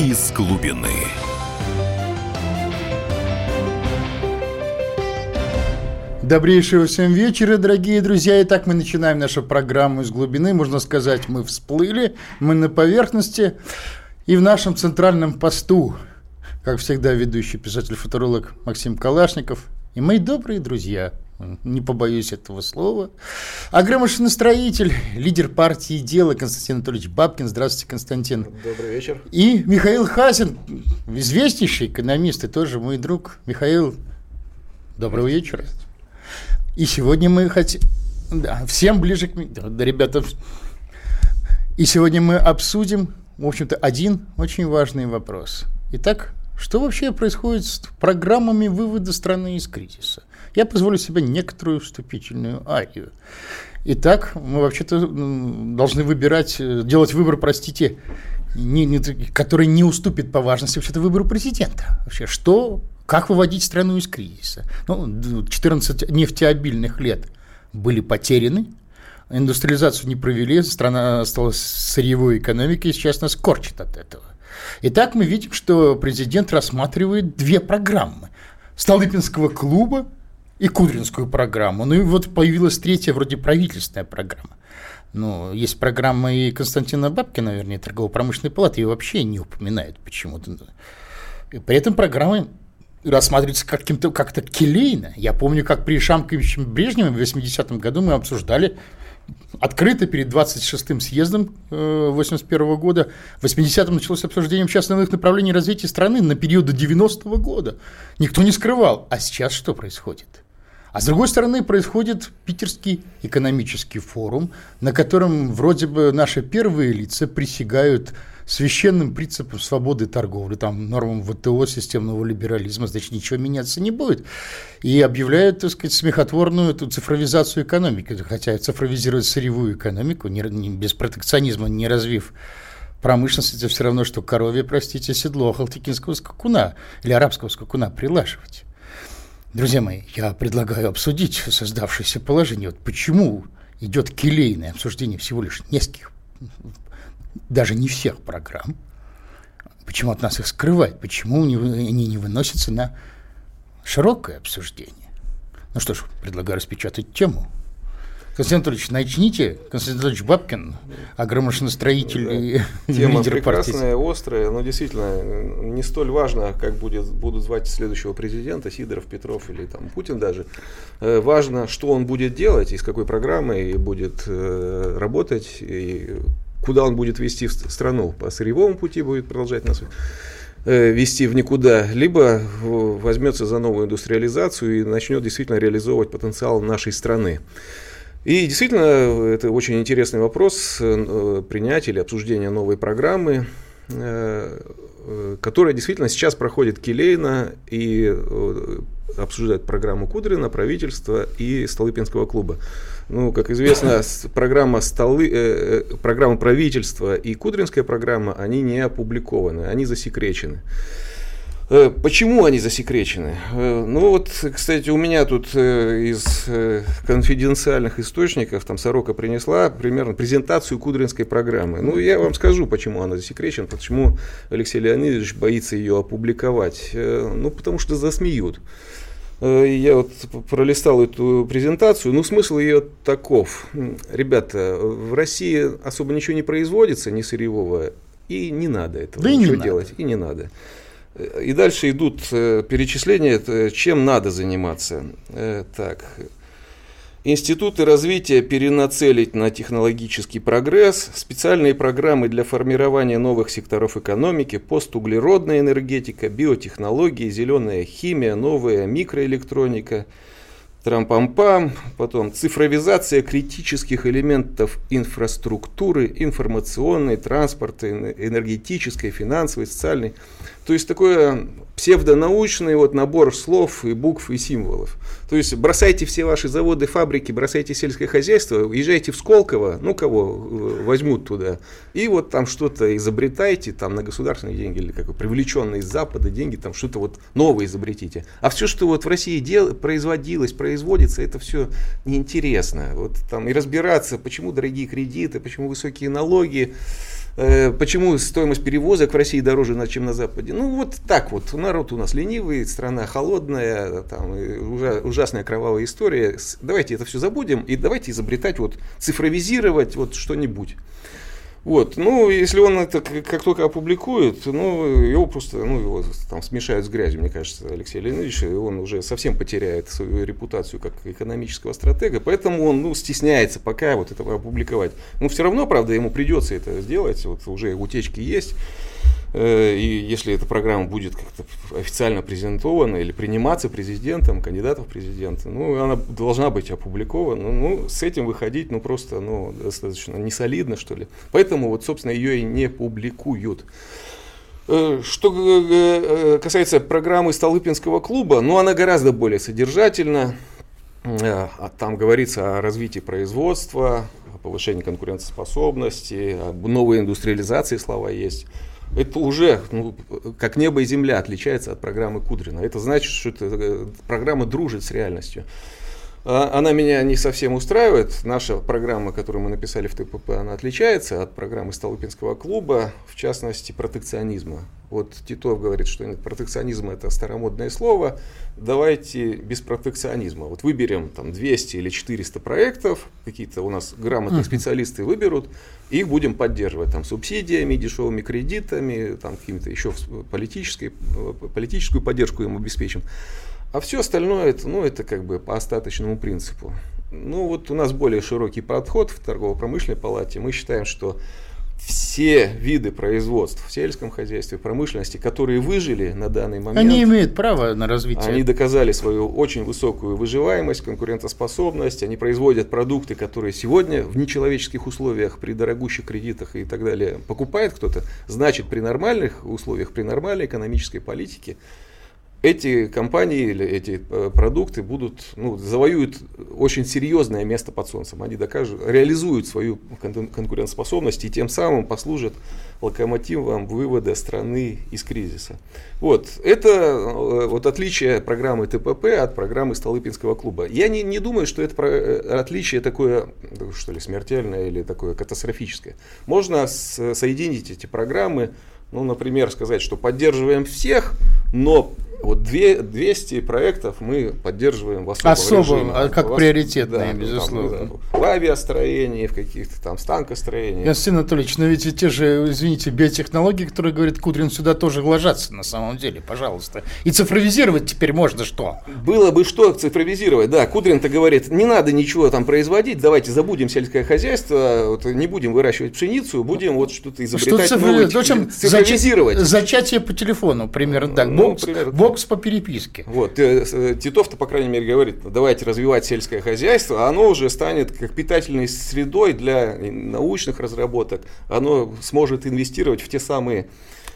из глубины. Добрейшего всем вечера, дорогие друзья. Итак, мы начинаем нашу программу из глубины. Можно сказать, мы всплыли, мы на поверхности. И в нашем центральном посту, как всегда, ведущий писатель-футуролог Максим Калашников и мои добрые друзья, не побоюсь этого слова, агромашиностроитель, лидер партии «Дело» Константин Анатольевич Бабкин. Здравствуйте, Константин. Добрый вечер. И Михаил Хасин, известнейший экономист и тоже мой друг. Михаил, доброго вечера. И сегодня мы хотим... Да, всем ближе к... Да, ребята, и сегодня мы обсудим, в общем-то, один очень важный вопрос. Итак, что вообще происходит с программами вывода страны из кризиса? Я позволю себе некоторую вступительную арию. Итак, мы вообще-то должны выбирать, э, делать выбор, простите, не, не, который не уступит по важности вообще-то выбору президента. Вообще, что как выводить страну из кризиса? Ну, 14 нефтеобильных лет были потеряны, индустриализацию не провели, страна осталась сырьевой экономикой, и сейчас нас корчит от этого. Итак, мы видим, что президент рассматривает две программы. Столыпинского клуба и Кудринскую программу. Ну и вот появилась третья вроде правительственная программа. Ну, есть программа и Константина Бабкина, вернее, торгово-промышленной палаты, ее вообще не упоминают почему-то. При этом программы рассматривается каким-то как-то келейно. Я помню, как при Шамковиче Брежневе в 80-м году мы обсуждали открыто перед 26-м съездом 81 -го года. В 80-м началось обсуждение частных направлений развития страны на период до 90-го года. Никто не скрывал. А сейчас что происходит? А с другой стороны, происходит Питерский экономический форум, на котором вроде бы наши первые лица присягают священным принципам свободы торговли, там, нормам ВТО, системного либерализма, значит, ничего меняться не будет. И объявляют, так сказать, смехотворную эту цифровизацию экономики, хотя цифровизировать сырьевую экономику, не, не, без протекционизма, не развив промышленность, это все равно, что коровье, простите, седло халтикинского скакуна или арабского скакуна прилаживать. Друзья мои, я предлагаю обсудить создавшееся положение. Вот почему идет келейное обсуждение всего лишь нескольких даже не всех программ. Почему от нас их скрывают? Почему они не выносятся на широкое обсуждение? Ну что ж, предлагаю распечатать тему. Константин Анатольевич, начните. Константин Анатольевич Бабкин, агромашиностроитель да. Тема прекрасная, партии. острая, но действительно не столь важно, как будет, будут звать следующего президента, Сидоров, Петров или там Путин даже. Э, важно, что он будет делать и с какой программой будет э, работать, и куда он будет вести страну, по сырьевому пути будет продолжать нас э, вести в никуда, либо возьмется за новую индустриализацию и начнет действительно реализовывать потенциал нашей страны. И действительно, это очень интересный вопрос э, принятия или обсуждения новой программы, э, которая действительно сейчас проходит келейно и обсуждает программу Кудрина, правительства и Столыпинского клуба. Ну, как известно, программа, столы, э, э, программа правительства и Кудринская программа, они не опубликованы, они засекречены. Э, почему они засекречены? Э, ну вот, кстати, у меня тут из конфиденциальных источников, там Сорока принесла примерно презентацию Кудринской программы. Ну, я вам скажу, почему она засекречена, почему Алексей Леонидович боится ее опубликовать. Ну, потому что засмеют. Э, я вот пролистал эту презентацию, ну смысл ее таков. Ребята, в России особо ничего не производится, не сырьевого, и не надо этого да ничего не делать, надо. и не надо. Э, и дальше идут э, перечисления, чем надо заниматься. Так, Институты развития перенацелить на технологический прогресс, специальные программы для формирования новых секторов экономики, постуглеродная энергетика, биотехнологии, зеленая химия, новая микроэлектроника, трампампам, потом цифровизация критических элементов инфраструктуры, информационной, транспортной, энергетической, финансовой, социальной. То есть такое псевдонаучный вот набор слов и букв и символов. То есть бросайте все ваши заводы, фабрики, бросайте сельское хозяйство, езжайте в Сколково, ну кого э, возьмут туда, и вот там что-то изобретайте, там на государственные деньги или как привлеченные из Запада деньги, там что-то вот новое изобретите. А все, что вот в России дел, производилось, производится, это все неинтересно. Вот там и разбираться, почему дорогие кредиты, почему высокие налоги, почему стоимость перевозок в России дороже, чем на Западе? Ну, вот так вот. Народ у нас ленивый, страна холодная, там, ужасная кровавая история. Давайте это все забудем и давайте изобретать, вот, цифровизировать вот что-нибудь. Вот, ну, если он это как только опубликует, ну, его просто, ну, его там смешают с грязью, мне кажется, Алексей Леонидович, и он уже совсем потеряет свою репутацию как экономического стратега, поэтому он, ну, стесняется пока вот этого опубликовать. Но все равно, правда, ему придется это сделать, вот уже утечки есть. Э, и если эта программа будет как-то официально презентована или приниматься президентом, кандидатом в президенты, ну, она должна быть опубликована. Ну, с этим выходить, ну, просто, ну, достаточно несолидно, что ли. Поэтому, вот, собственно, ее и не публикуют. Э, что э, касается программы Столыпинского клуба, ну, она гораздо более содержательна. А там говорится о развитии производства, о повышении конкурентоспособности, об новой индустриализации слова есть это уже ну, как небо и земля отличается от программы Кудрина. Это значит, что эта э, программа дружит с реальностью. А, она меня не совсем устраивает. Наша программа, которую мы написали в ТПП, она отличается от программы Столыпинского клуба, в частности, протекционизма. Вот Титов говорит, что протекционизм это старомодное слово, давайте без протекционизма. Вот выберем там 200 или 400 проектов, какие-то у нас грамотные специалисты выберут, их будем поддерживать там субсидиями, дешевыми кредитами, там какими-то еще политической, политическую поддержку им обеспечим. А все остальное, это, ну, это как бы по остаточному принципу. Ну, вот у нас более широкий подход в торгово-промышленной палате. Мы считаем, что все виды производств в сельском хозяйстве, промышленности, которые выжили на данный момент. Они имеют право на развитие. Они доказали свою очень высокую выживаемость, конкурентоспособность. Они производят продукты, которые сегодня в нечеловеческих условиях, при дорогущих кредитах и так далее покупает кто-то. Значит, при нормальных условиях, при нормальной экономической политике эти компании или эти э, продукты будут, ну, завоюют очень серьезное место под солнцем. Они докажут, реализуют свою конкурентоспособность и тем самым послужат локомотивом вывода страны из кризиса. Вот. Это э, вот отличие программы ТПП от программы Столыпинского клуба. Я не, не думаю, что это э, отличие такое, что ли, смертельное или такое катастрофическое. Можно соединить эти программы, ну, например, сказать, что поддерживаем всех, но вот две, 200 проектов мы поддерживаем в особом Особо, режиме. А как Вас, приоритетные, да, безусловно. Там, да, в авиастроении, в каких-то там станкостроениях. Константин Анатольевич, но ведь те же, извините, биотехнологии, которые говорит Кудрин, сюда тоже ложатся на самом деле, пожалуйста. И цифровизировать теперь можно что? Было бы что цифровизировать, да. Кудрин-то говорит, не надо ничего там производить, давайте забудем сельское хозяйство, вот, не будем выращивать пшеницу, будем вот что-то изобретать что новое, в общем, цифровизировать. Зачатие по телефону, примерно так. Ну, бокс, примерно, бокс по переписке. Вот, э, э, Титов-то, по крайней мере, говорит, давайте развивать сельское хозяйство, а оно уже станет как питательной средой для научных разработок, оно сможет инвестировать в те самые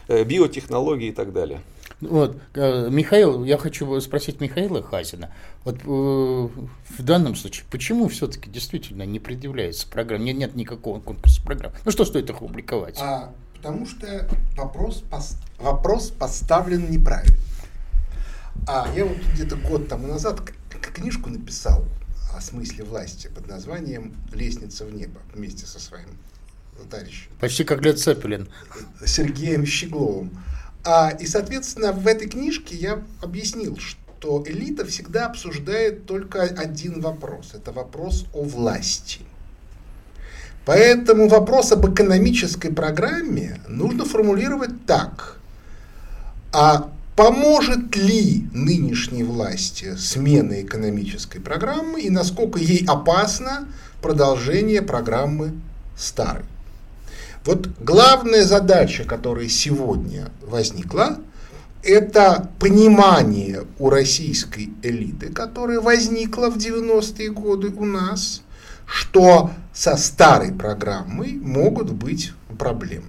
э, биотехнологии и так далее. Вот, Михаил, я хочу спросить Михаила Хазина. Вот э, в данном случае, почему все-таки действительно не предъявляется программа, нет, нет никакого конкурса программ? Ну что стоит их опубликовать? А, потому что вопрос, вопрос поставлен неправильно. А я вот где-то год тому назад книжку написал о смысле власти под названием «Лестница в небо» вместе со своим товарищем. Почти как Лед Цепелин. Сергеем Щегловым. А, и, соответственно, в этой книжке я объяснил, что элита всегда обсуждает только один вопрос. Это вопрос о власти. Поэтому вопрос об экономической программе нужно формулировать так. А Поможет ли нынешней власти смена экономической программы и насколько ей опасно продолжение программы старой? Вот главная задача, которая сегодня возникла, это понимание у российской элиты, которая возникла в 90-е годы у нас, что со старой программой могут быть проблемы.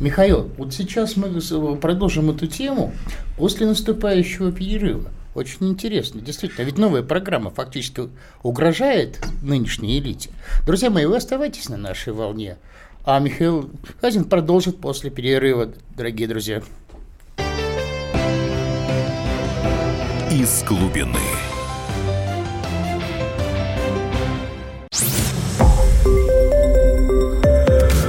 Михаил, вот сейчас мы продолжим эту тему после наступающего перерыва. Очень интересно, действительно. Ведь новая программа фактически угрожает нынешней элите. Друзья мои, вы оставайтесь на нашей волне. А Михаил Хазин продолжит после перерыва, дорогие друзья. Из глубины.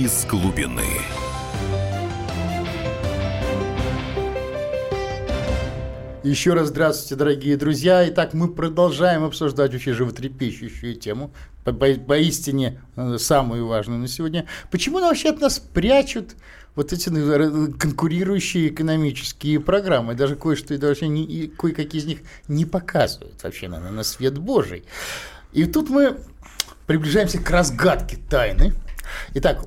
Из глубины. Еще раз здравствуйте, дорогие друзья. Итак, мы продолжаем обсуждать очень животрепещущую тему, по поистине э, самую важную на сегодня. Почему вообще от нас прячут вот эти ну, конкурирующие экономические программы? Даже кое-что, даже не, кое-какие из них не показывают вообще на, на свет Божий. И тут мы приближаемся к разгадке тайны. Итак,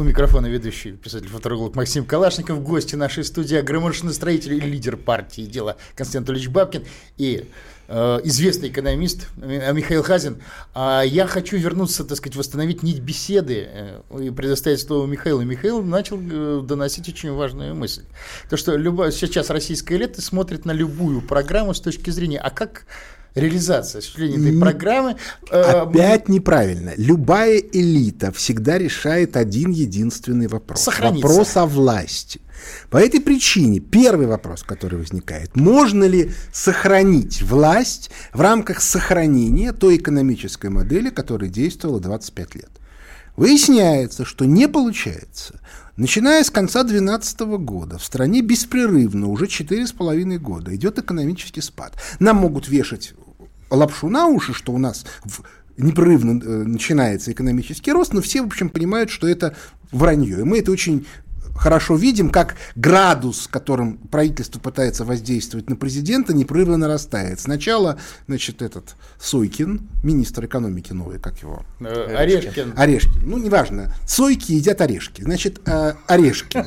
у микрофона ведущий писатель-фотограф Максим Калашников, гости нашей студии, агромашиностроитель и лидер партии «Дело» Константин Анатольевич Бабкин и э, известный экономист э, Михаил Хазин. А я хочу вернуться, так сказать, восстановить нить беседы э, и предоставить слово Михаилу. Михаил начал доносить очень важную мысль. То, что любая, сейчас российская элита смотрит на любую программу с точки зрения, а как реализация, осуществление этой программы. Э, Опять неправильно. Любая элита всегда решает один единственный вопрос. Сохраниться. Вопрос о власти. По этой причине первый вопрос, который возникает, можно ли сохранить власть в рамках сохранения той экономической модели, которая действовала 25 лет. Выясняется, что не получается. Начиная с конца 2012 года в стране беспрерывно уже 4,5 года идет экономический спад. Нам могут вешать лапшу на уши, что у нас непрерывно э, начинается экономический рост, но все, в общем, понимают, что это вранье. И мы это очень хорошо видим, как градус, которым правительство пытается воздействовать на президента, непрерывно нарастает. Сначала, значит, этот Сойкин, министр экономики новый, как его? Э, Орешкин. Орешкин. Ну, неважно. Сойки едят орешки. Значит, э, Орешкин.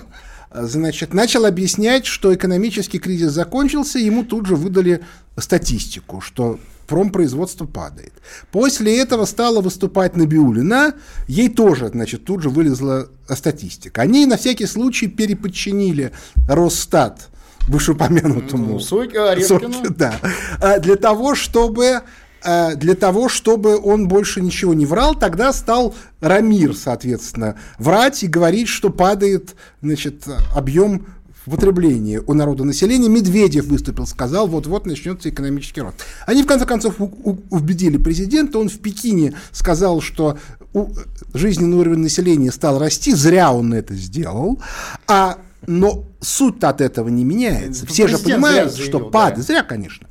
Значит, начал объяснять, что экономический кризис закончился, ему тут же выдали статистику, что промпроизводство падает. После этого стала выступать Набиулина, ей тоже, значит, тут же вылезла статистика. Они на всякий случай переподчинили Росстат вышеупомянутому. Ну, Сойке, Орешкину. Сойке, да. А для того, чтобы а, для того, чтобы он больше ничего не врал, тогда стал Рамир, соответственно, врать и говорить, что падает значит, объем в потреблении у народа населения. Медведев выступил, сказал, вот-вот начнется экономический рост. Они, в конце концов, убедили президента. Он в Пекине сказал, что жизненный уровень населения стал расти. Зря он это сделал. А, но суть от этого не меняется. Все Президент же понимают, заявил, что падает. Да. Зря, конечно.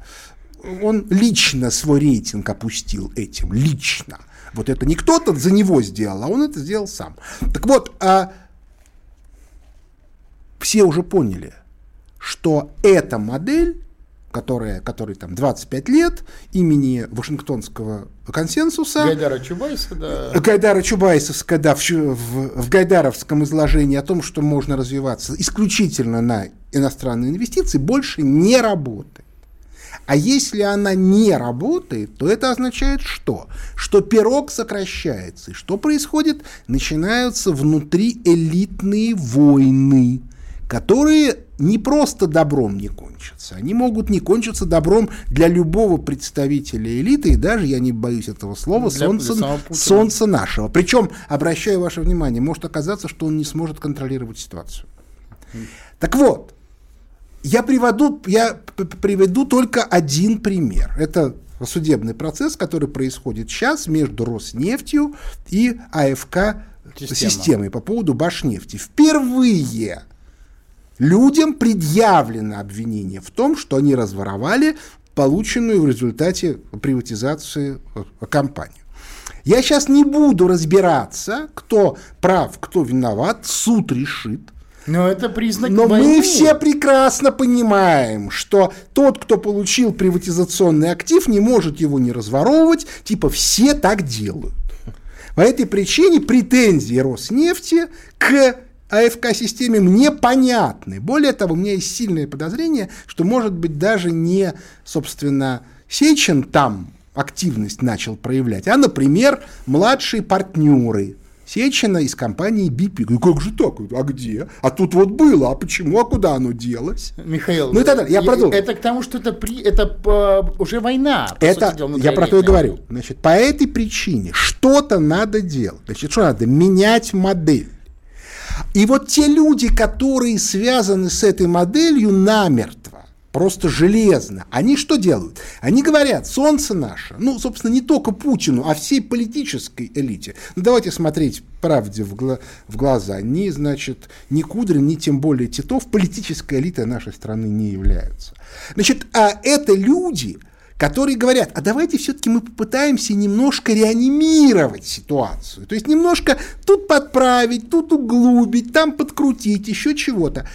Он лично свой рейтинг опустил этим. Лично. Вот это не кто-то за него сделал, а он это сделал сам. Так вот, а все уже поняли, что эта модель, которая, которой там 25 лет, имени Вашингтонского консенсуса. Гайдара Чубайса, да. Гайдара Чубайсовская, да, в, в, в гайдаровском изложении о том, что можно развиваться исключительно на иностранные инвестиции, больше не работает. А если она не работает, то это означает что? Что пирог сокращается. И что происходит? Начинаются внутриэлитные войны которые не просто добром не кончатся, они могут не кончиться добром для любого представителя элиты, и даже, я не боюсь этого слова, для, солнца, для солнца нашего. Причем, обращаю ваше внимание, может оказаться, что он не сможет контролировать ситуацию. Так вот, я приведу, я приведу только один пример. Это судебный процесс, который происходит сейчас между Роснефтью и АФК Система. системой по поводу Башнефти. Впервые Людям предъявлено обвинение в том, что они разворовали полученную в результате приватизации э, компанию. Я сейчас не буду разбираться, кто прав, кто виноват, суд решит. Но это признак Но войны. мы все прекрасно понимаем, что тот, кто получил приватизационный актив, не может его не разворовывать, типа все так делают. По этой причине претензии Роснефти к АФК-системе мне понятны. Более того, у меня есть сильное подозрение, что, может быть, даже не, собственно, Сечин там активность начал проявлять, а, например, младшие партнеры Сечина из компании BP. Говорю, как же так? А где? А тут вот было, а почему, а куда оно делось? Михаил, ну и так далее. Я продолжу. Это к тому, что это, при, это по, уже война. это, дела, я про то и говорю. Значит, по этой причине что-то надо делать. Значит, что надо? Менять модель. И вот те люди, которые связаны с этой моделью намертво, просто железно. Они что делают? Они говорят, солнце наше, ну, собственно, не только Путину, а всей политической элите. Ну, давайте смотреть правде в, гла- в глаза. Ни, значит, ни Кудрин, ни тем более Титов политической элитой нашей страны не являются. Значит, а это люди, которые говорят, а давайте все-таки мы попытаемся немножко реанимировать ситуацию. То есть немножко тут подправить, тут углубить, там подкрутить, еще чего-то.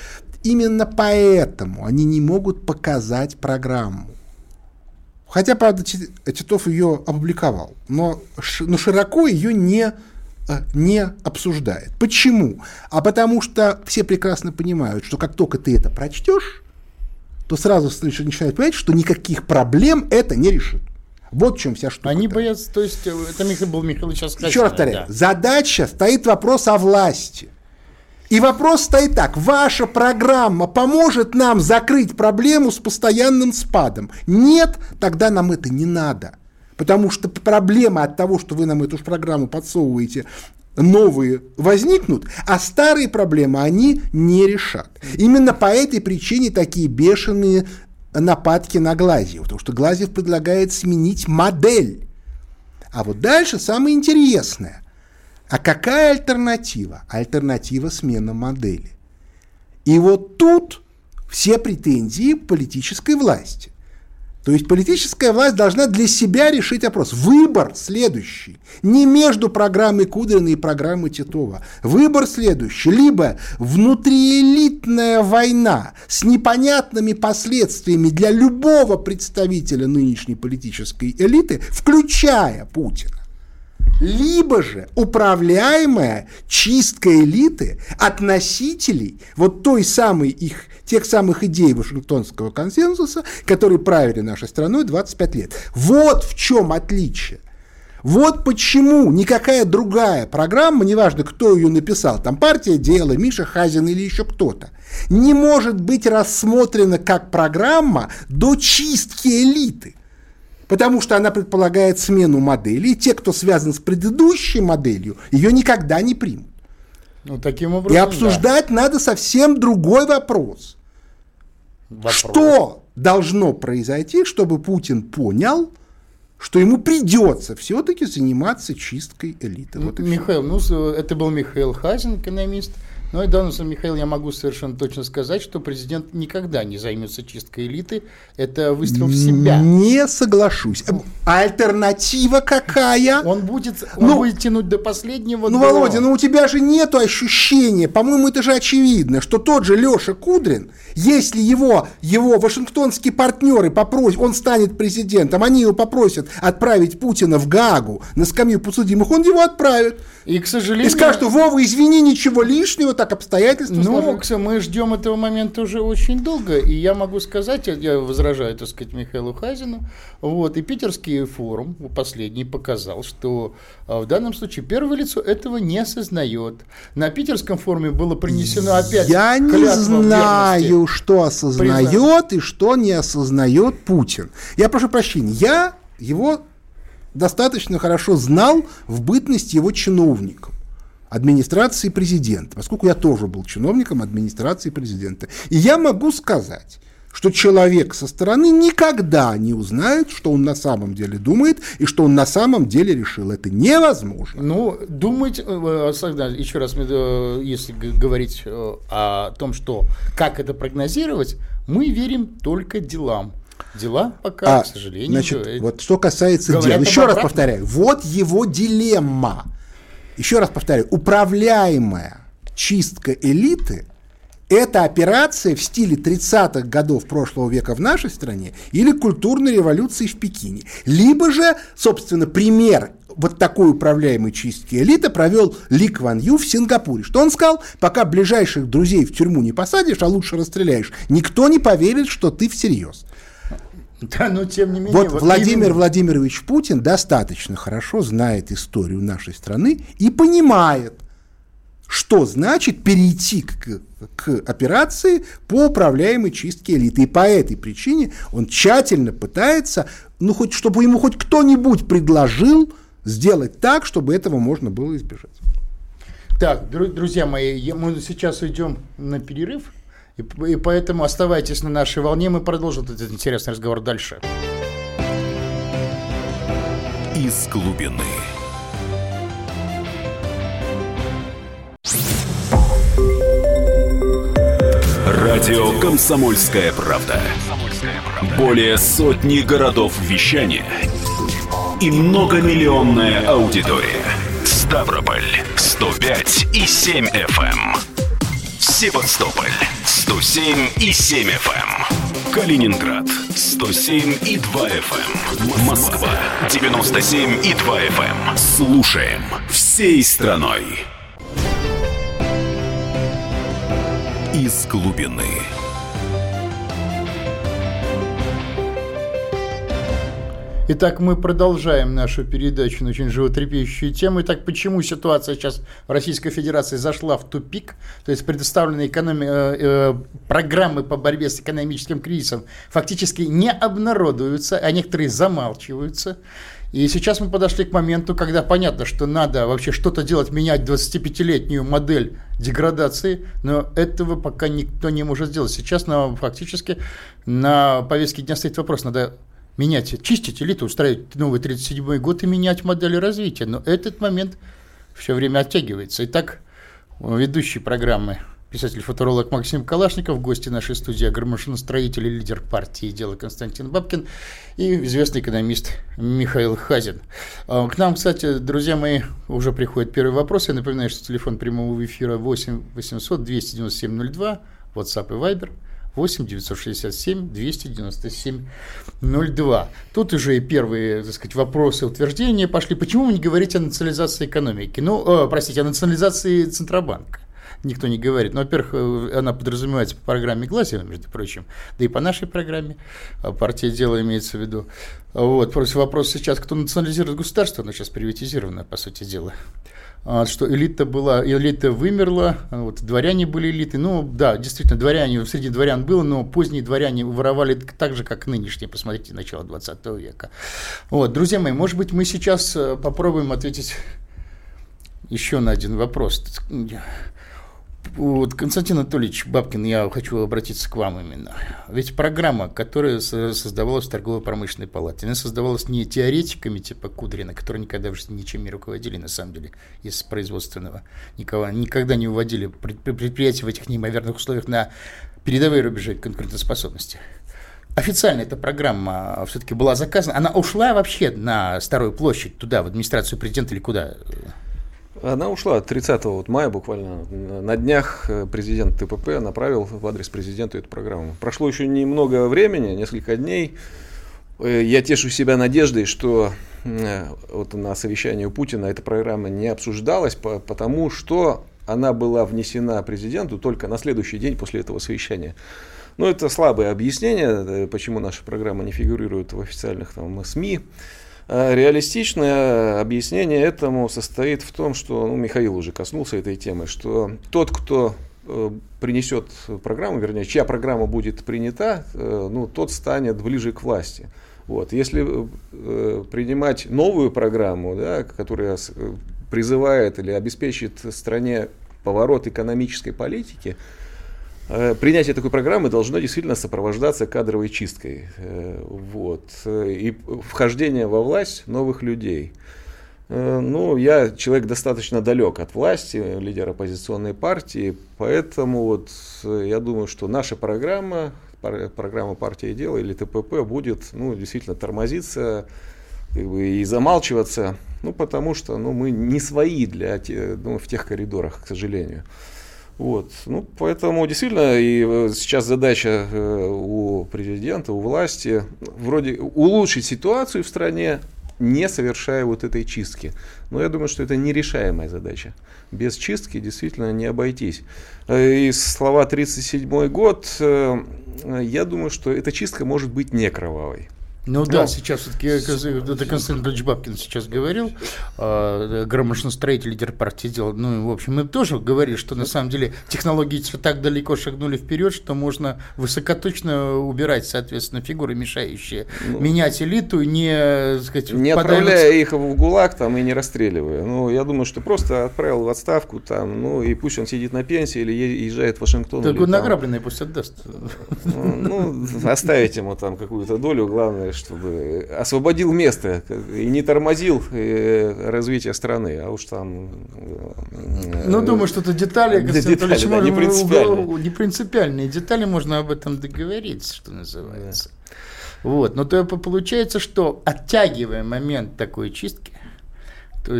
Именно поэтому они не могут показать программу. Хотя, правда, Титов ее опубликовал, но, но широко ее не, э, не обсуждает. Почему? А потому что все прекрасно понимают, что как только ты это прочтешь, то сразу начинают понимать, что никаких проблем это не решит. Вот в чем вся штука. Они боятся, то есть, э, это Михаил был Михаил сейчас Еще раз повторяю, да. задача стоит вопрос о власти. И вопрос стоит так. Ваша программа поможет нам закрыть проблему с постоянным спадом? Нет, тогда нам это не надо. Потому что проблема от того, что вы нам эту программу подсовываете, новые возникнут, а старые проблемы они не решат. Именно по этой причине такие бешеные нападки на Глазьев, потому что Глазьев предлагает сменить модель. А вот дальше самое интересное. А какая альтернатива? Альтернатива смена модели. И вот тут все претензии политической власти. То есть политическая власть должна для себя решить вопрос. Выбор следующий. Не между программой Кудрина и программой Титова. Выбор следующий. Либо внутриэлитная война с непонятными последствиями для любого представителя нынешней политической элиты, включая Путина либо же управляемая чистка элиты от носителей вот той самой их, тех самых идей Вашингтонского консенсуса, которые правили нашей страной 25 лет. Вот в чем отличие. Вот почему никакая другая программа, неважно, кто ее написал, там партия дела, Миша Хазин или еще кто-то, не может быть рассмотрена как программа до чистки элиты потому что она предполагает смену модели, и те, кто связан с предыдущей моделью, ее никогда не примут. Ну, таким образом, и обсуждать да. надо совсем другой вопрос. вопрос. Что должно произойти, чтобы Путин понял, что ему придется все-таки заниматься чисткой элиты. Вот Михаил, ну, это был Михаил Хазин, экономист. Ну и данным Михаил, я могу совершенно точно сказать, что президент никогда не займется чисткой элиты. Это выстрел в себя. Не соглашусь. Альтернатива какая? Он будет, он ну, будет тянуть до последнего. Ну, до... Володя, ну у тебя же нет ощущения, по-моему, это же очевидно, что тот же Леша Кудрин, если его, его вашингтонские партнеры попросят, он станет президентом, они его попросят отправить Путина в Гагу на скамью подсудимых, он его отправит. И, к сожалению... И скажет, что Вова, извини, ничего лишнего, так обстоятельства Ну, мы ждем этого момента уже очень долго, и я могу сказать, я возражаю, так сказать, Михаилу Хазину, вот, и Питерский форум последний показал, что а, в данном случае первое лицо этого не осознает. На Питерском форуме было принесено опять Я не знаю, что осознает Признаю. и что не осознает Путин. Я прошу прощения, я его достаточно хорошо знал в бытность его чиновником администрации президента, поскольку я тоже был чиновником администрации президента. И я могу сказать, что человек со стороны никогда не узнает, что он на самом деле думает и что он на самом деле решил. Это невозможно. Ну, думать, э, еще раз, э, если говорить э, о том, что как это прогнозировать, мы верим только делам. Дела пока, а, к сожалению. Значит, вот что касается дел, еще раз повторяю, вот его дилемма еще раз повторяю, управляемая чистка элиты – это операция в стиле 30-х годов прошлого века в нашей стране или культурной революции в Пекине. Либо же, собственно, пример вот такой управляемой чистки элиты провел Ли Кван Ю в Сингапуре. Что он сказал? Пока ближайших друзей в тюрьму не посадишь, а лучше расстреляешь, никто не поверит, что ты всерьез. Да, но тем не менее... Вот, вот Владимир именно... Владимирович Путин достаточно хорошо знает историю нашей страны и понимает, что значит перейти к, к операции по управляемой чистке элиты. И по этой причине он тщательно пытается, ну, хоть, чтобы ему хоть кто-нибудь предложил сделать так, чтобы этого можно было избежать. Так, друзья мои, мы сейчас уйдем на перерыв. И, и поэтому оставайтесь на нашей волне, мы продолжим этот интересный разговор дальше. Из глубины. Радио «Комсомольская правда». Более сотни городов вещания и многомиллионная аудитория. Ставрополь 105 и 7 FM. Севастополь 107 и 7 FM. Эм. Калининград 107 и 2 FM. Эм. Москва 97 и 2 FM. Эм. Слушаем всей страной. Из глубины. Итак, мы продолжаем нашу передачу на очень животрепещущую тему. Итак, почему ситуация сейчас в Российской Федерации зашла в тупик? То есть предоставленные экономи- э, э, программы по борьбе с экономическим кризисом фактически не обнародуются, а некоторые замалчиваются. И сейчас мы подошли к моменту, когда понятно, что надо вообще что-то делать, менять 25-летнюю модель деградации, но этого пока никто не может сделать. Сейчас на, фактически на повестке дня стоит вопрос, надо менять, чистить элиту, устраивать новый 37-й год и менять модели развития. Но этот момент все время оттягивается. Итак, ведущий программы писатель-футуролог Максим Калашников, гости нашей студии, агромашиностроитель и лидер партии «Дело» Константин Бабкин и известный экономист Михаил Хазин. А, к нам, кстати, друзья мои, уже приходит первый вопрос. Я напоминаю, что телефон прямого эфира 8 800 297 02, WhatsApp и Viber – 8 967 297 02. Тут уже и первые, так сказать, вопросы, утверждения пошли. Почему вы не говорите о национализации экономики? Ну, э, простите, о национализации Центробанка никто не говорит. Ну, во-первых, э, она подразумевается по программе Глазева, между прочим, да и по нашей программе, а партия дела имеется в виду. Вот, просто вопрос сейчас, кто национализирует государство, оно сейчас приватизировано, по сути дела. А, что элита была, элита вымерла, вот, дворяне были элиты. Ну, да, действительно, дворяне, среди дворян было, но поздние дворяне воровали так же, как нынешние, посмотрите, начало 20 века. Вот, друзья мои, может быть, мы сейчас э, попробуем ответить еще на один вопрос. Вот, Константин Анатольевич Бабкин, я хочу обратиться к вам именно. Ведь программа, которая создавалась в торгово-промышленной палате, она создавалась не теоретиками типа Кудрина, которые никогда в жизни ничем не руководили, на самом деле, из производственного. Никого, никогда не уводили предприятия в этих неимоверных условиях на передовые рубежи конкурентоспособности. Официально эта программа все-таки была заказана. Она ушла вообще на Старую площадь, туда, в администрацию президента или куда? Она ушла 30 вот мая буквально. На днях э, президент ТПП направил в адрес президента эту программу. Прошло еще немного времени, несколько дней. Э, я тешу себя надеждой, что э, вот на совещании у Путина эта программа не обсуждалась, потому что она была внесена президенту только на следующий день после этого совещания. Но это слабое объяснение, почему наша программа не фигурирует в официальных там, СМИ. А реалистичное объяснение этому состоит в том, что, ну, Михаил уже коснулся этой темы, что тот, кто э, принесет программу, вернее, чья программа будет принята, э, ну, тот станет ближе к власти. Вот. Если э, принимать новую программу, да, которая призывает или обеспечит стране поворот экономической политики, принятие такой программы должно действительно сопровождаться кадровой чисткой э, вот, и вхождение во власть новых людей. Э, ну, я человек достаточно далек от власти, лидер оппозиционной партии, поэтому вот я думаю, что наша программа, программа партии дела или ТПП будет ну, действительно тормозиться и замалчиваться, ну, потому что ну, мы не свои для, ну, в тех коридорах, к сожалению. Вот. Ну, поэтому действительно и э, сейчас задача э, у президента, у власти вроде улучшить ситуацию в стране, не совершая вот этой чистки. Но я думаю, что это нерешаемая задача. Без чистки действительно не обойтись. Э, и слова 37 год, я думаю, что эта чистка может быть не кровавой. Ну да, да сейчас все-таки, это Константин Ильич Бабкин сейчас говорил, э, громошностроитель, лидер партии дел. Ну, в общем, мы тоже говорили, что на самом деле технологии так далеко шагнули вперед, что можно высокоточно убирать, соответственно, фигуры, мешающие ну, менять элиту, не, сказать, не отправляя их в ГУЛАГ там и не расстреливая. Ну, я думаю, что просто отправил в отставку там, ну, и пусть он сидит на пенсии или езжает в Вашингтон. Так он награбленный пусть отдаст. Ну, оставить ему там какую-то долю, главное, чтобы освободил место и не тормозил э, развитие страны, а уж там... Э, ну, думаю, что это детали, детали да, не, принципиальные. не принципиальные детали, можно об этом договориться, что называется. Да. Вот, но то получается, что оттягивая момент такой чистки,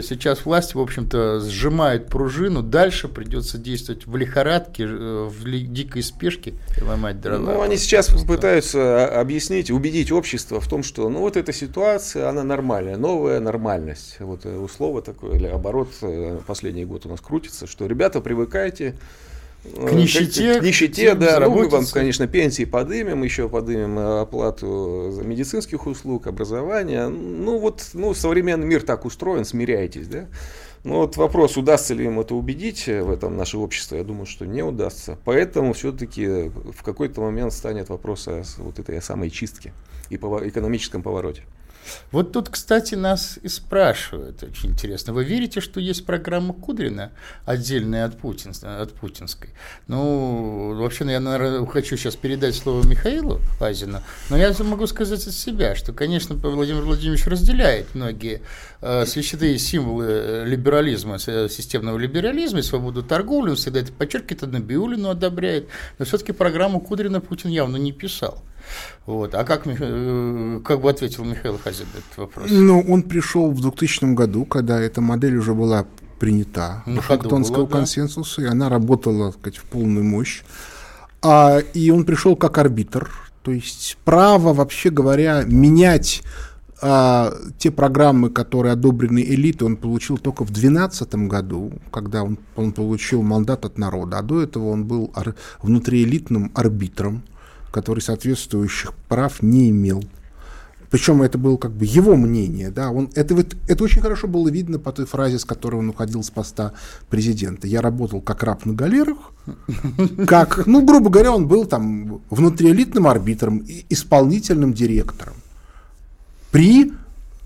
сейчас власть, в общем-то, сжимает пружину, дальше придется действовать в лихорадке, э, в дикой спешке и ломать дрова. Ну, они сейчас просто. пытаются объяснить, убедить общество в том, что ну вот эта ситуация, она нормальная, новая нормальность. Вот э, условие такое, или оборот э, последний год у нас крутится, что ребята, привыкайте, к нищете. К нищете, да. Ну, мы вам, конечно, пенсии подымем, еще подымем оплату за медицинских услуг, образования. Ну, вот, ну, современный мир так устроен, смиряйтесь, да. Ну, вот вопрос, удастся ли им это убедить в этом наше общество, я думаю, что не удастся. Поэтому все-таки в какой-то момент станет вопрос о вот этой самой чистке и экономическом повороте. Вот тут, кстати, нас и спрашивают, очень интересно, вы верите, что есть программа Кудрина, отдельная от, Путин, от путинской? Ну, вообще, я, наверное, хочу сейчас передать слово Михаилу Лазину, но я могу сказать от себя, что, конечно, Владимир Владимирович разделяет многие э, священные символы э, либерализма, э, системного либерализма и свободу торговли, он всегда это подчеркивает, Набиулину одобряет, но все-таки программу Кудрина Путин явно не писал. Вот. А как, э, как бы ответил Михаил Хазин этот вопрос? Ну, он пришел в 2000 году, когда эта модель уже была принята на Вашингтонского было, консенсуса, да. и она работала так сказать, в полную мощь. А, и он пришел как арбитр, то есть право, вообще говоря, менять а, те программы, которые одобрены элитой, он получил только в 2012 году, когда он, он получил мандат от народа, а до этого он был ар- внутриэлитным арбитром который соответствующих прав не имел. Причем это было как бы его мнение, да, он, это, вот, это очень хорошо было видно по той фразе, с которой он уходил с поста президента. Я работал как раб на галерах, как, ну, грубо говоря, он был там внутриэлитным арбитром, исполнительным директором при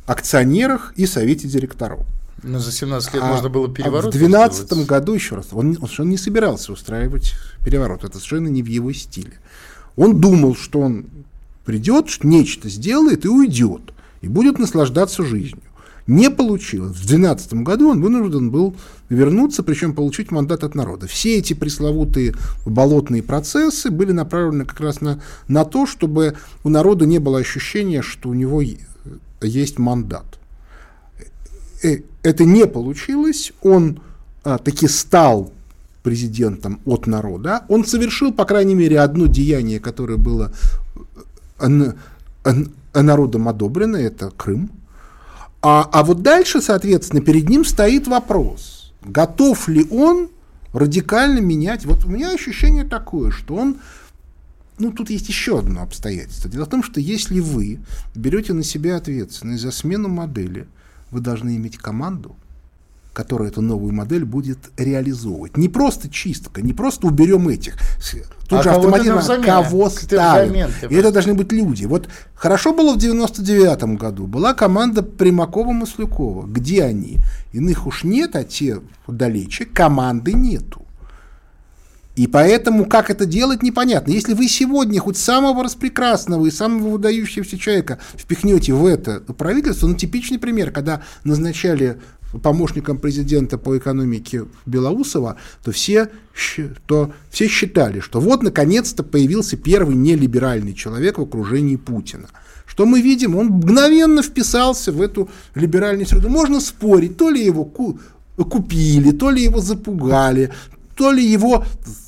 акционерах и совете директоров. Но за 17 лет а, можно было переворот. А в 2012 году, еще раз, он, он не собирался устраивать переворот. Это совершенно не в его стиле. Он думал, что он придет, нечто сделает и уйдет, и будет наслаждаться жизнью. Не получилось. В 2012 году он вынужден был вернуться, причем получить мандат от народа. Все эти пресловутые болотные процессы были направлены как раз на, на то, чтобы у народа не было ощущения, что у него есть мандат. Э, это не получилось. Он а, таки стал президентом от народа, он совершил, по крайней мере, одно деяние, которое было э, народом одобрено, это Крым. А, а вот дальше, соответственно, перед ним стоит вопрос, готов ли он радикально менять. Вот у меня ощущение такое, что он ну, тут есть еще одно обстоятельство. Дело в том, что если вы берете на себя ответственность за смену модели, вы должны иметь команду, который эту новую модель будет реализовывать. Не просто чистка, не просто уберем этих. Тут а же автоматизм, кого ставим. И это должны быть люди. Вот хорошо было в 99 году. Была команда Примакова-Маслюкова. Где они? Иных уж нет, а те далече. Команды нету. И поэтому, как это делать, непонятно. Если вы сегодня хоть самого распрекрасного и самого выдающегося человека впихнете в это правительство, ну, типичный пример, когда назначали помощником президента по экономике Белоусова, то все, то все считали, что вот наконец-то появился первый нелиберальный человек в окружении Путина. Что мы видим? Он мгновенно вписался в эту либеральную среду. Можно спорить, то ли его купили, то ли его запугали, то ли его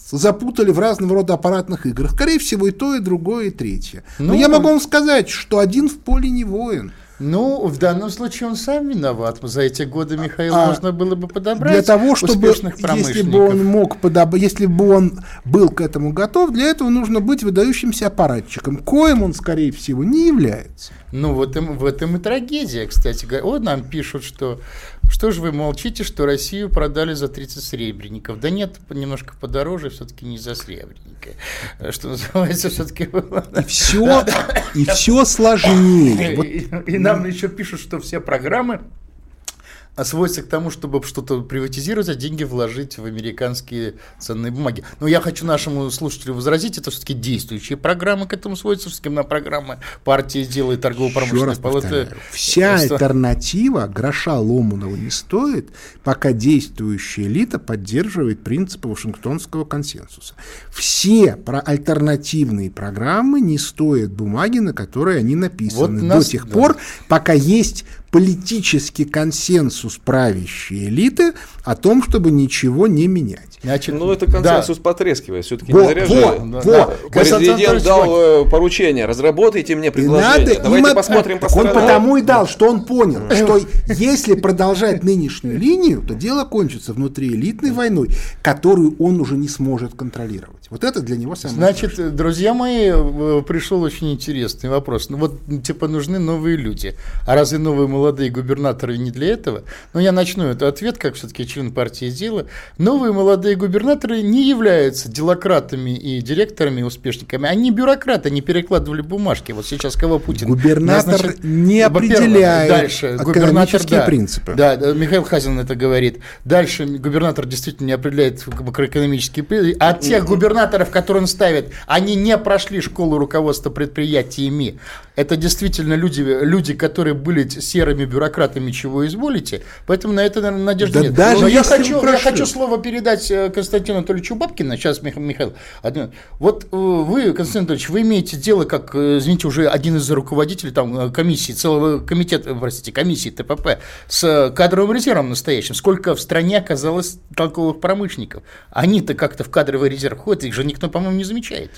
запутали в разного рода аппаратных играх. Скорее всего, и то, и другое, и третье. Но ну, я могу вам сказать, что один в поле не воин. Ну, в данном случае он сам виноват. За эти годы Михаил а можно было бы подобрать для того, чтобы, если бы он мог подоб... если бы он был к этому готов, для этого нужно быть выдающимся аппаратчиком, коим он, скорее всего, не является. Ну, вот им, в этом и трагедия, кстати говоря. Вот нам пишут, что что же вы молчите, что Россию продали за 30 сребреников? Да нет, немножко подороже, все-таки не за сребреника. Что называется, все-таки... И все, и все сложнее. И, и нам еще пишут, что все программы а сводится к тому, чтобы что-то приватизировать, а деньги вложить в американские ценные бумаги. Но я хочу нашему слушателю возразить, это все-таки действующие программы к этому сводятся, все-таки на программы партии делает торгово-промышленной палаты. Вся альтернатива гроша Ломанова не стоит, пока действующая элита поддерживает принципы Вашингтонского консенсуса. Все про альтернативные программы не стоят бумаги, на которой они написаны вот до нас, тех да. пор, пока есть политический консенсус правящей элиты о том, чтобы ничего не менять. Значит, ну, это консенсус да. потрескивает. Все-таки во, не зря во, же во, да, президент дал э, поручение, разработайте мне предложение. Надо Давайте посмотрим по Он потому и дал, что он понял, что если продолжать нынешнюю линию, то дело кончится внутри элитной войной, которую он уже не сможет контролировать. Вот это для него самое Значит, страшное. друзья мои, пришел очень интересный вопрос. Ну вот, типа, нужны новые люди. А разве новые молодые губернаторы не для этого? Ну, я начну этот ответ, как все-таки член партии дела. Новые молодые губернаторы не являются делократами и директорами, и успешниками. Они бюрократы, они перекладывали бумажки. Вот сейчас кого Путин Губернатор назначит, не определяет дальше, экономические да, принципы. Да, Михаил Хазин это говорит. Дальше губернатор действительно не определяет макроэкономические принципы. А тех губернаторов губернаторов, которые он ставит, они не прошли школу руководства предприятиями. Это действительно люди, люди, которые были серыми бюрократами, чего изволите. Поэтому на это, наверное, надежды да нет. Даже Но я хочу, я хочу слово передать э, Константину Анатольевичу Бабкину. Сейчас, Михаил. Вот э, вы, Константин Анатольевич, вы имеете дело, как, э, извините, уже один из руководителей там, комиссии, целого комитета, простите, комиссии ТПП, с кадровым резервом настоящим. Сколько в стране оказалось толковых промышленников? Они-то как-то в кадровый резерв ходят, их же никто, по-моему, не замечает.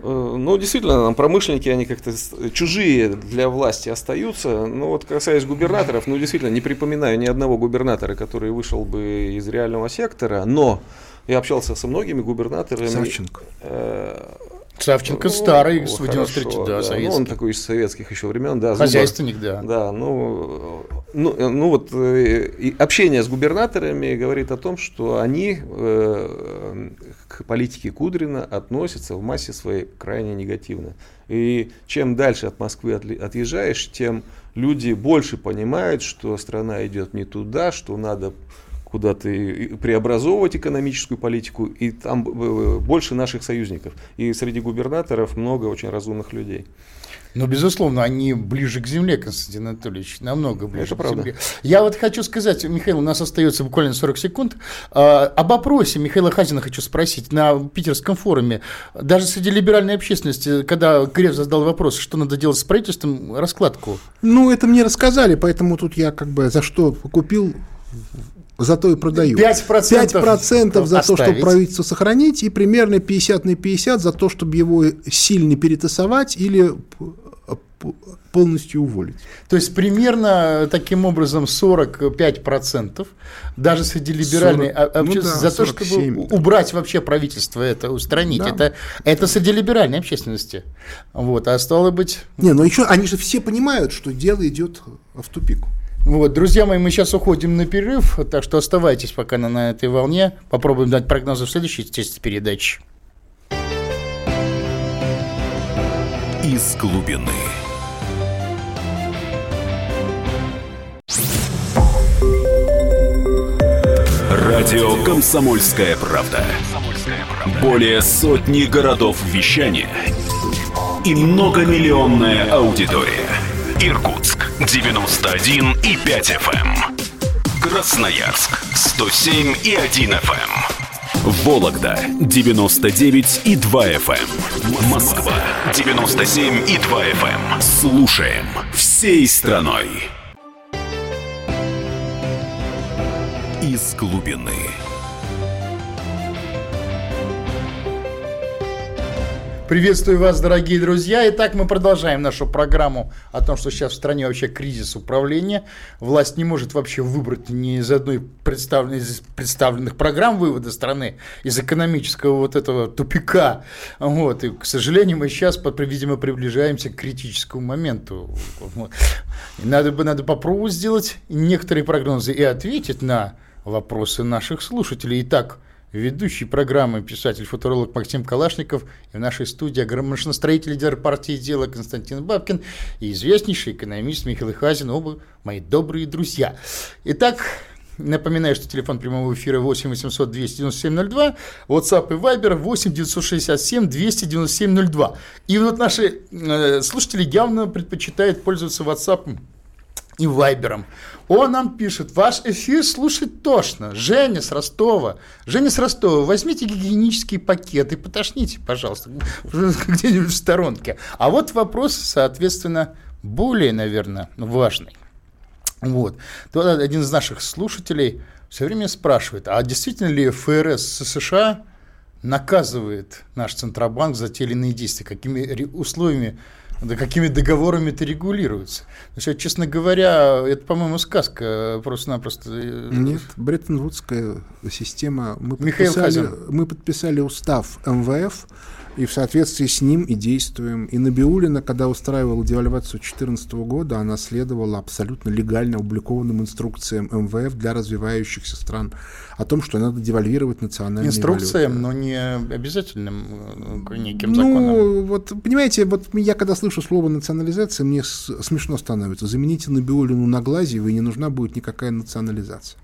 Э, ну, действительно, промышленники, они как-то чужие для власти остаются. Но вот касаясь губернаторов, ну, действительно, не припоминаю ни одного губернатора, который вышел бы из реального сектора, но я общался со многими губернаторами. Савченко. Э, Савченко ну, старый, с 93 да, да, советский. Ну, он такой из советских еще времен, да. Хозяйственник, да. Да, ну, ну, ну вот э, общение с губернаторами говорит о том, что они э, к политике Кудрина относятся в массе своей крайне негативно. И чем дальше от Москвы отъезжаешь, тем люди больше понимают, что страна идет не туда, что надо куда-то преобразовывать экономическую политику, и там больше наших союзников. И среди губернаторов много очень разумных людей. Ну, безусловно, они ближе к земле, Константин Анатольевич, намного ближе Это к правда. земле. Я вот хочу сказать, Михаил, у нас остается буквально 40 секунд. А, об опросе Михаила Хазина хочу спросить. На питерском форуме, даже среди либеральной общественности, когда Греф задал вопрос, что надо делать с правительством, раскладку. Ну, это мне рассказали, поэтому тут я как бы за что купил Зато и продаю. 5%, 5% за оставить. то, чтобы правительство сохранить, и примерно 50 на 50 за то, чтобы его сильно перетасовать или полностью уволить. То есть примерно таким образом 45% даже среди либеральной 40, общественности ну да, за 47, то, чтобы убрать вообще правительство это, устранить. Да. Это, это среди либеральной общественности. Вот, а стало быть... Не, но еще они же все понимают, что дело идет в тупик. Вот, друзья мои, мы сейчас уходим на перерыв, так что оставайтесь пока на, на этой волне. Попробуем дать прогнозы в следующей части передачи. Из глубины. Радио «Комсомольская правда». Более сотни городов вещания и многомиллионная аудитория. Иркутск 91 и 5 FM. Эм. Красноярск 107 и 1 FM. Эм. Вологда 99 и 2 FM. Эм. Москва 97 и 2 FM. Слушаем всей страной. Из глубины. Приветствую вас, дорогие друзья. Итак, мы продолжаем нашу программу о том, что сейчас в стране вообще кризис управления. Власть не может вообще выбрать ни из одной представленной, из представленных программ вывода страны из экономического вот этого тупика. Вот. И, к сожалению, мы сейчас, видимо, приближаемся к критическому моменту. Надо бы надо попробовать сделать некоторые прогнозы и ответить на вопросы наших слушателей. Итак, ведущий программы писатель-футуролог Максим Калашников и в нашей студии машиностроитель лидер партии «Дело» Константин Бабкин и известнейший экономист Михаил Хазин, оба мои добрые друзья. Итак, Напоминаю, что телефон прямого эфира 8 800 297 02, WhatsApp и Viber 8 967 297 02. И вот наши э, слушатели явно предпочитают пользоваться WhatsApp и Вайбером. Он нам пишет, ваш эфир слушать тошно. Женя с Ростова. Женя с Ростова, возьмите пакет и потошните, пожалуйста, где-нибудь в сторонке. А вот вопрос, соответственно, более, наверное, важный. Вот. Тут один из наших слушателей все время спрашивает, а действительно ли ФРС США наказывает наш Центробанк за те или иные действия, какими условиями да какими договорами это регулируется? Значит, честно говоря, это, по-моему, сказка просто-напросто. Нет, Бреттон-Вудская система. Мы подписали, мы подписали устав МВФ, и в соответствии с ним и действуем. И Набиулина, когда устраивала девальвацию 2014 года, она следовала абсолютно легально опубликованным инструкциям МВФ для развивающихся стран о том, что надо девальвировать национальные Инструкциям, валюты. но не обязательным э, неким ну, законом. Ну, вот, понимаете, вот я когда слышу слово национализация, мне смешно становится. Замените Набиулину на глазе, и не нужна будет никакая национализация.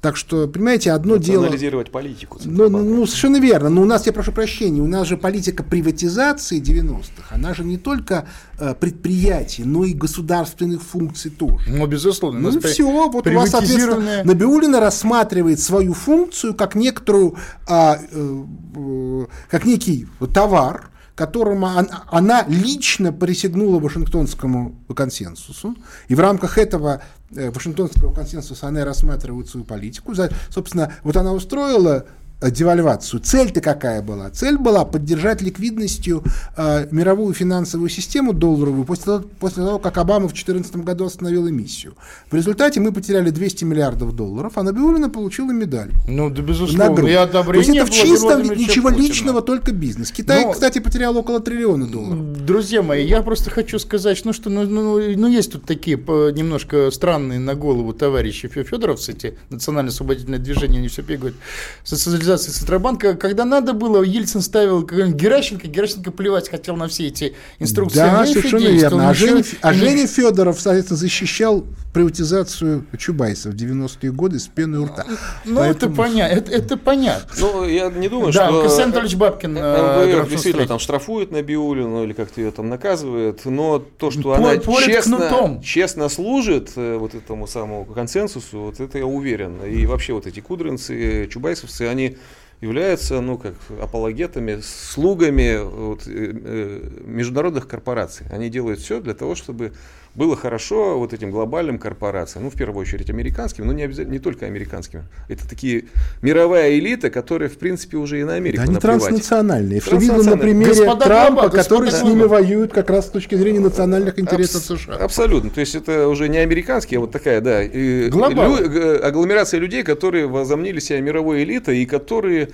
Так что, понимаете, одно дело... Анализировать политику. Ну, ну, ну, совершенно верно. Но у нас, я прошу прощения, у нас же политика приватизации 90-х, она же не только э, предприятий, но и государственных функций тоже. Ну, безусловно. Ну, все, вот у вас, соответственно, Набиулина рассматривает свою функцию как некоторую, а, э, э, как некий товар, которым она лично присягнула Вашингтонскому консенсусу, и в рамках этого Вашингтонского консенсуса она рассматривает свою политику. Собственно, вот она устроила Э, девальвацию. Цель-то какая была? Цель была поддержать ликвидностью э, мировую финансовую систему долларовую после того, после того, как Обама в 2014 году остановил эмиссию. В результате мы потеряли 200 миллиардов долларов, а Набиулина получила медаль. Ну, да, безусловно. Одобрение То есть это в чистом ничего Путина. личного, только бизнес. Китай, Но, кстати, потерял около триллиона долларов. Друзья мои, я просто хочу сказать, ну что, ну, ну, ну есть тут такие немножко странные на голову товарищи Федоровцы, эти национально-освободительное движение, они все бегают. Социализация приватизации Центробанка, когда надо было, Ельцин ставил Геращенко, Геращенко плевать хотел на все эти инструкции. Да, совершенно верно. А Женя, а Женя Федоров, соответственно, защищал приватизацию Чубайса в 90-е годы с пеной у рта. Ну, Поэтому... это, поня... это, это понятно. Ну, я не думаю, да, что... Константин Анатольевич Бабкин... Э, МВФ действительно там штрафует Набиулину или как-то ее там наказывает, но то, что она честно, честно служит э, вот этому самому консенсусу, вот это я уверен. И вообще вот эти кудринцы, чубайсовцы, они являются ну, как апологетами, слугами вот, э, э, международных корпораций. Они делают все для того, чтобы было хорошо вот этим глобальным корпорациям, ну, в первую очередь американским, но не, обязательно, не только американским. Это такие мировая элита, которая, в принципе, уже и на Америку да, они транснациональные. Что видно на примере Господа Трампа, Трампа который с ними воюет как раз с точки зрения национальных интересов Абс- США. Абсолютно. То есть это уже не американские, а вот такая, да, лю- агломерация людей, которые возомнили себя мировой элитой и которые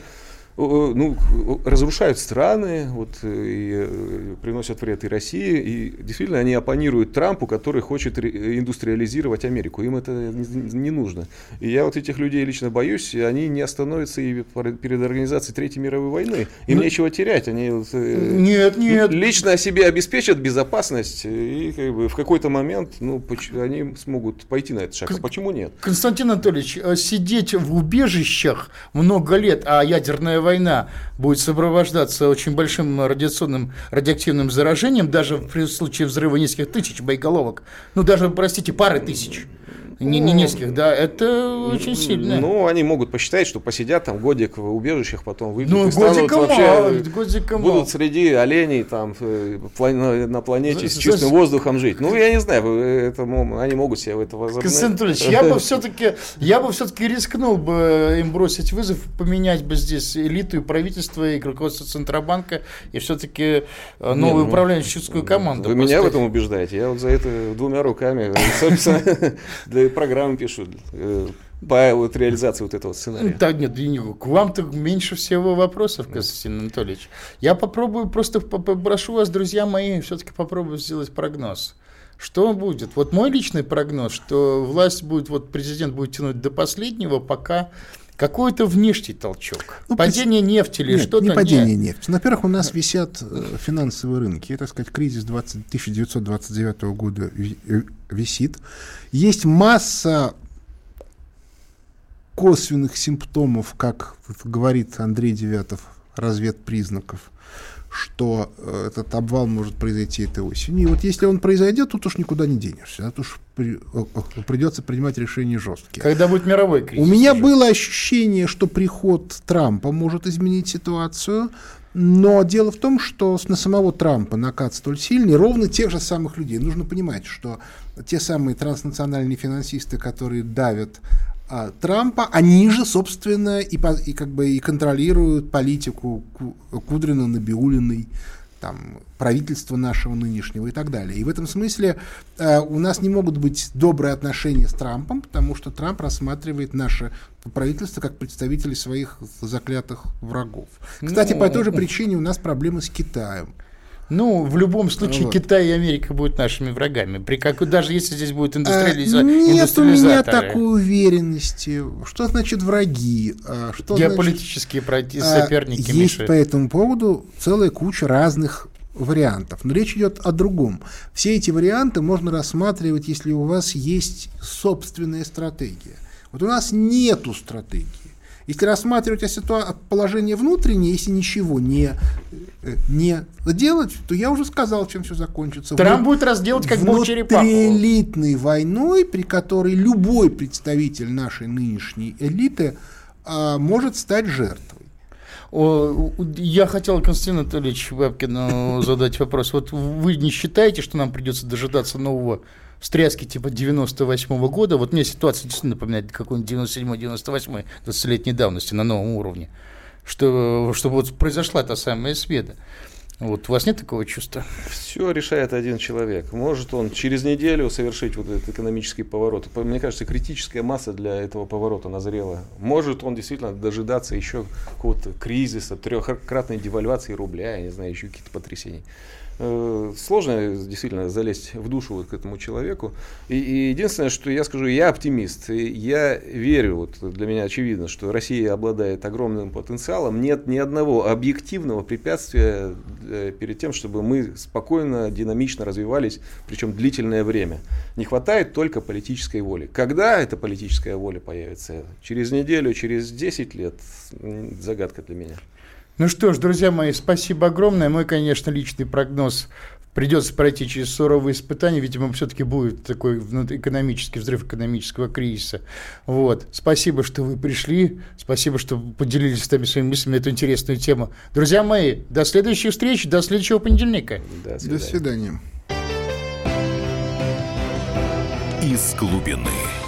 ну, разрушают страны вот, и э, приносят вред и России. И действительно они оппонируют Трампу, который хочет индустриализировать Америку. Им это не нужно. И я вот этих людей лично боюсь, и они не остановятся и перед организацией Третьей мировой войны. Им ну, нечего терять. Они э, нет, нет. лично себе обеспечат безопасность, и как бы, в какой-то момент ну, они смогут пойти на этот шаг. А почему нет? Константин Анатольевич, э, сидеть в убежищах много лет, а ядерная война будет сопровождаться очень большим радиационным, радиоактивным заражением, даже при случае взрыва нескольких тысяч боеголовок, ну даже, простите, пары тысяч, Не, не нескольких, да, это очень сильно. Ну, они могут посчитать, что посидят там годик в убежищах, потом выйдут ну, и станут вообще, мало, годика будут мало. среди оленей там э, на планете с чистым воздухом жить. Ну, я не знаю, это, они могут себе это возобновить. Константин я бы все-таки, я бы все-таки рискнул бы им бросить вызов, поменять бы здесь элиту и правительство, и руководство Центробанка, и все-таки э, новую ну, управленческую команду. Вы поставить. меня в этом убеждаете? Я вот за это двумя руками, собственно, для программы пишу э, по вот реализации вот этого сценария. Да нет, к вам-то меньше всего вопросов, Константин Анатольевич. Я попробую, просто попрошу вас, друзья мои, все-таки попробую сделать прогноз. Что будет? Вот мой личный прогноз, что власть будет, вот президент будет тянуть до последнего, пока какой-то внешний толчок. Ну, падение при... нефти или что-то? Не падение нет. нефти. Во-первых, у нас висят э, финансовые рынки. Это, так сказать, кризис 20... 1929 года э, висит. Есть масса косвенных симптомов, как говорит Андрей Девятов, разведпризнаков, что э, этот обвал может произойти этой осенью. И вот если он произойдет, тут уж никуда не денешься. Тут уж при, придется принимать решения жесткие. Когда будет мировой кризис? У меня уже. было ощущение, что приход Трампа может изменить ситуацию. Но дело в том, что на самого Трампа накат столь сильный, ровно тех же самых людей. Нужно понимать, что те самые транснациональные финансисты, которые давят а, Трампа, они же, собственно, и, и как бы и контролируют политику Кудрина, Набиулиной, там, правительства нашего нынешнего и так далее. И в этом смысле э, у нас не могут быть добрые отношения с Трампом, потому что Трамп рассматривает наше правительство как представителей своих заклятых врагов. Кстати, ну, по той же причине у нас проблемы с Китаем. Ну, в любом случае, вот. Китай и Америка будут нашими врагами. При как... Даже если здесь будет индустриализа... а, Нет у меня такой уверенности. Что значит враги? А, что Геополитические значит... соперники. А, есть по этому поводу целая куча разных вариантов. Но речь идет о другом. Все эти варианты можно рассматривать, если у вас есть собственная стратегия. Вот у нас нету стратегии. Если рассматривать ситуацию, положение внутреннее, если ничего не, э, не делать, то я уже сказал, чем все закончится. Трамп будет разделать как бог черепаху. элитной войной, при которой любой представитель нашей нынешней элиты а, может стать жертвой. Я хотел, Константин Анатольевич Бабкину задать вопрос. Вот вы не считаете, что нам придется дожидаться нового встряски типа 98 -го года, вот мне ситуация действительно напоминает какой-нибудь 97-98 20-летней давности на новом уровне, что, чтобы вот произошла та самая света. Вот у вас нет такого чувства? Все решает один человек. Может он через неделю совершить вот этот экономический поворот. Мне кажется, критическая масса для этого поворота назрела. Может он действительно дожидаться еще какого-то кризиса, трехкратной девальвации рубля, я не знаю, еще каких-то потрясений. Э, сложно действительно залезть в душу вот к этому человеку. И, и единственное, что я скажу, я оптимист. И я верю, вот для меня очевидно, что Россия обладает огромным потенциалом. Нет ни одного объективного препятствия э, перед тем, чтобы мы спокойно, динамично развивались, причем длительное время. Не хватает только политической воли. Когда эта политическая воля появится? Через неделю, через 10 лет? Загадка для меня. Ну что ж, друзья мои, спасибо огромное. Мой, конечно, личный прогноз придется пройти через суровые испытания, видимо, все-таки будет такой экономический взрыв экономического кризиса. Вот. Спасибо, что вы пришли, спасибо, что поделились с нами своими мыслями на эту интересную тему. Друзья мои, до следующей встречи, до следующего понедельника. До свидания. До свидания. Из глубины.